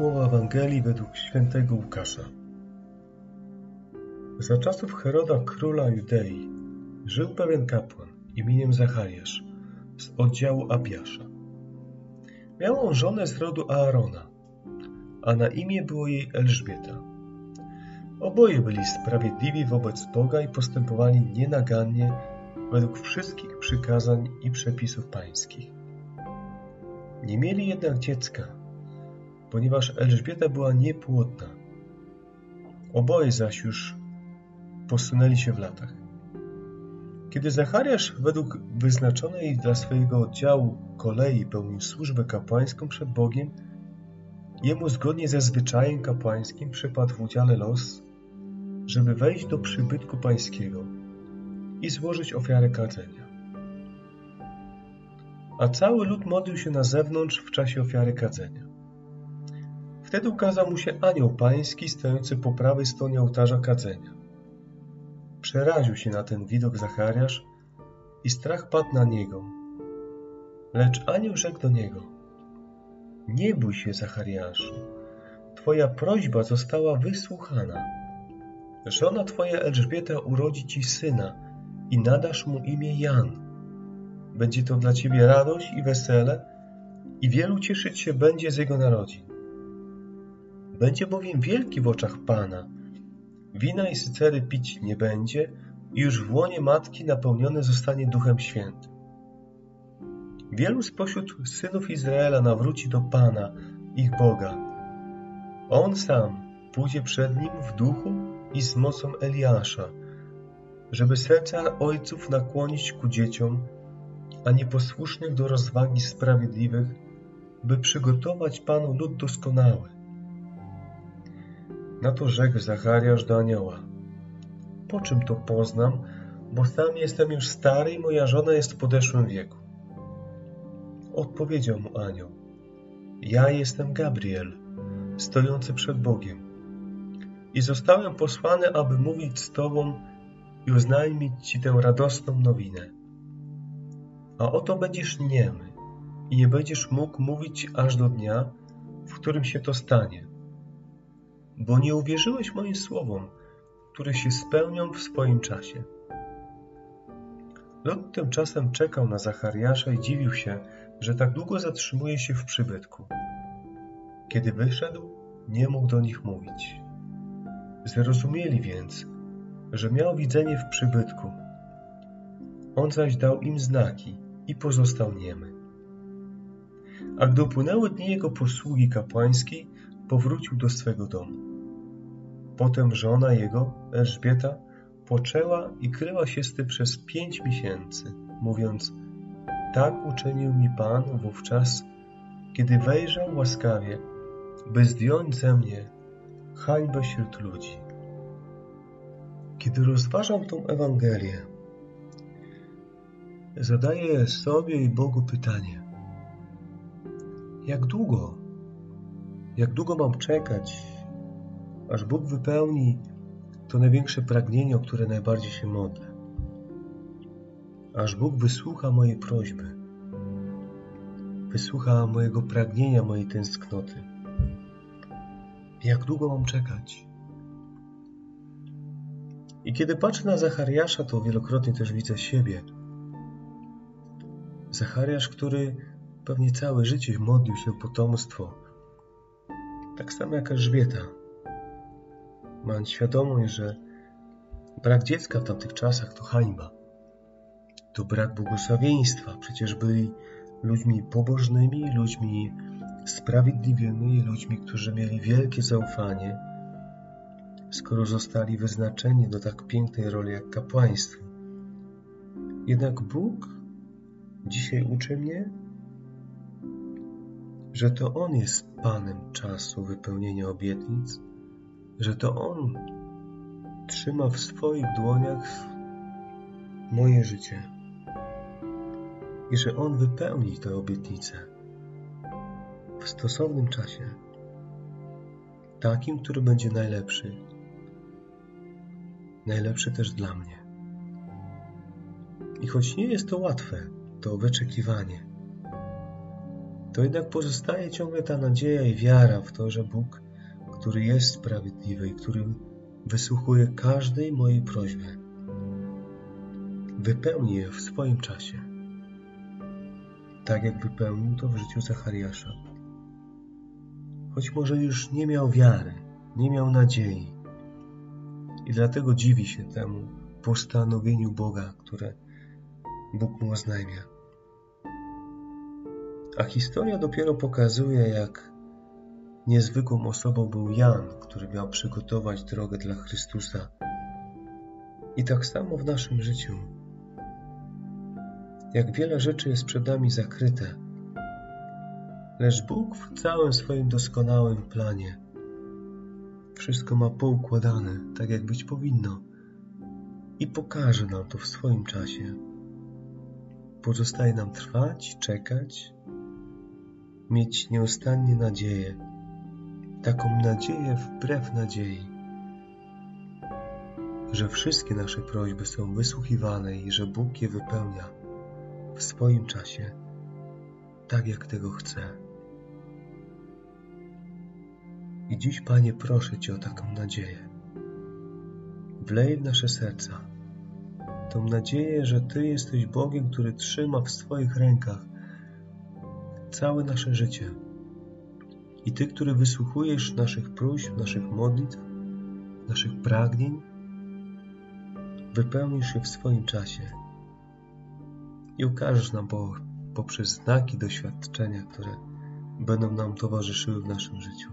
Słowa Ewangelii według świętego Łukasza. Za czasów Heroda króla Judei żył pewien kapłan imieniem Zachariasz z oddziału Abiasza. Miał on żonę z rodu Aarona, a na imię było jej Elżbieta. Oboje byli sprawiedliwi wobec Boga i postępowali nienagannie według wszystkich przykazań i przepisów pańskich. Nie mieli jednak dziecka, ponieważ Elżbieta była niepłodna. Oboje zaś już posunęli się w latach. Kiedy Zachariasz według wyznaczonej dla swojego oddziału kolei pełnił służbę kapłańską przed Bogiem, jemu zgodnie ze zwyczajem kapłańskim przypadł w udziale los, żeby wejść do przybytku pańskiego i złożyć ofiarę kadzenia. A cały lud modlił się na zewnątrz w czasie ofiary kadzenia. Wtedy ukazał mu się anioł pański stojący po prawej stronie ołtarza kadzenia. Przeraził się na ten widok Zachariasz i strach padł na niego. Lecz anioł rzekł do niego: Nie bój się, Zachariaszu, twoja prośba została wysłuchana. Żona twoja Elżbieta urodzi ci syna i nadasz mu imię Jan. Będzie to dla ciebie radość i wesele, i wielu cieszyć się będzie z jego narodzin. Będzie bowiem wielki w oczach Pana. Wina i sycery pić nie będzie i już w łonie matki napełnione zostanie Duchem Świętym. Wielu spośród synów Izraela nawróci do Pana, ich Boga. On sam pójdzie przed nim w duchu i z mocą Eliasza, żeby serca ojców nakłonić ku dzieciom, a nieposłusznych do rozwagi sprawiedliwych, by przygotować Panu lud doskonały. Na to rzekł Zachariasz do anioła. Po czym to poznam, bo sam jestem już stary i moja żona jest w podeszłym wieku. Odpowiedział mu anioł. Ja jestem Gabriel, stojący przed Bogiem. I zostałem posłany, aby mówić z Tobą i oznajmić Ci tę radosną nowinę. A oto będziesz niemy i nie będziesz mógł mówić aż do dnia, w którym się to stanie bo nie uwierzyłeś moim słowom, które się spełnią w swoim czasie. Lot tymczasem czekał na Zachariasza i dziwił się, że tak długo zatrzymuje się w przybytku. Kiedy wyszedł, nie mógł do nich mówić. Zrozumieli więc, że miał widzenie w przybytku. On zaś dał im znaki i pozostał niemy. A gdy upłynęły dni jego posługi kapłańskiej, powrócił do swego domu. Potem żona jego, Elżbieta, poczęła i kryła się z tym przez pięć miesięcy, mówiąc: Tak uczynił mi Pan wówczas, kiedy wejrzał łaskawie, by zdjąć ze mnie hańbę wśród ludzi. Kiedy rozważam tą Ewangelię, zadaję sobie i Bogu pytanie: jak długo? Jak długo mam czekać, aż Bóg wypełni to największe pragnienie, o które najbardziej się modlę. Aż Bóg wysłucha mojej prośby, wysłucha mojego pragnienia, mojej tęsknoty. Jak długo mam czekać? I kiedy patrzę na Zachariasza, to wielokrotnie też widzę siebie, Zachariasz, który pewnie całe życie modlił się o potomstwo, tak samo jak Elżbieta, mając świadomość, że brak dziecka w tamtych czasach to hańba, to brak błogosławieństwa. Przecież byli ludźmi pobożnymi, ludźmi sprawiedliwymi, ludźmi, którzy mieli wielkie zaufanie, skoro zostali wyznaczeni do tak pięknej roli jak kapłaństwo. Jednak Bóg dzisiaj uczy mnie, że to On jest Panem czasu wypełnienia obietnic, że to On trzyma w swoich dłoniach moje życie i że On wypełni te obietnice w stosownym czasie, takim, który będzie najlepszy, najlepszy też dla mnie. I choć nie jest to łatwe, to wyczekiwanie, to jednak pozostaje ciągle ta nadzieja i wiara w to, że Bóg, który jest sprawiedliwy i który wysłuchuje każdej mojej prośby, wypełni je w swoim czasie, tak jak wypełnił to w życiu Zachariasza. Choć może już nie miał wiary, nie miał nadziei i dlatego dziwi się temu postanowieniu Boga, które Bóg mu oznajmia. A historia dopiero pokazuje, jak niezwykłą osobą był Jan, który miał przygotować drogę dla Chrystusa. I tak samo w naszym życiu. Jak wiele rzeczy jest przed nami zakryte, lecz Bóg w całym swoim doskonałym planie wszystko ma poukładane, tak jak być powinno, i pokaże nam to w swoim czasie. Pozostaje nam trwać, czekać, mieć nieustannie nadzieję, taką nadzieję wbrew nadziei, że wszystkie nasze prośby są wysłuchiwane i że Bóg je wypełnia w swoim czasie, tak jak tego chce. I dziś, Panie, proszę Cię o taką nadzieję. Wlej w nasze serca tą nadzieję, że Ty jesteś Bogiem, który trzyma w swoich rękach całe nasze życie. I Ty, który wysłuchujesz naszych próśb, naszych modlitw, naszych pragnień, wypełnisz je w swoim czasie i ukażesz nam po, poprzez znaki doświadczenia, które będą nam towarzyszyły w naszym życiu.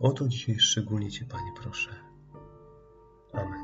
O to dzisiaj szczególnie Cię, Panie, proszę. Amen.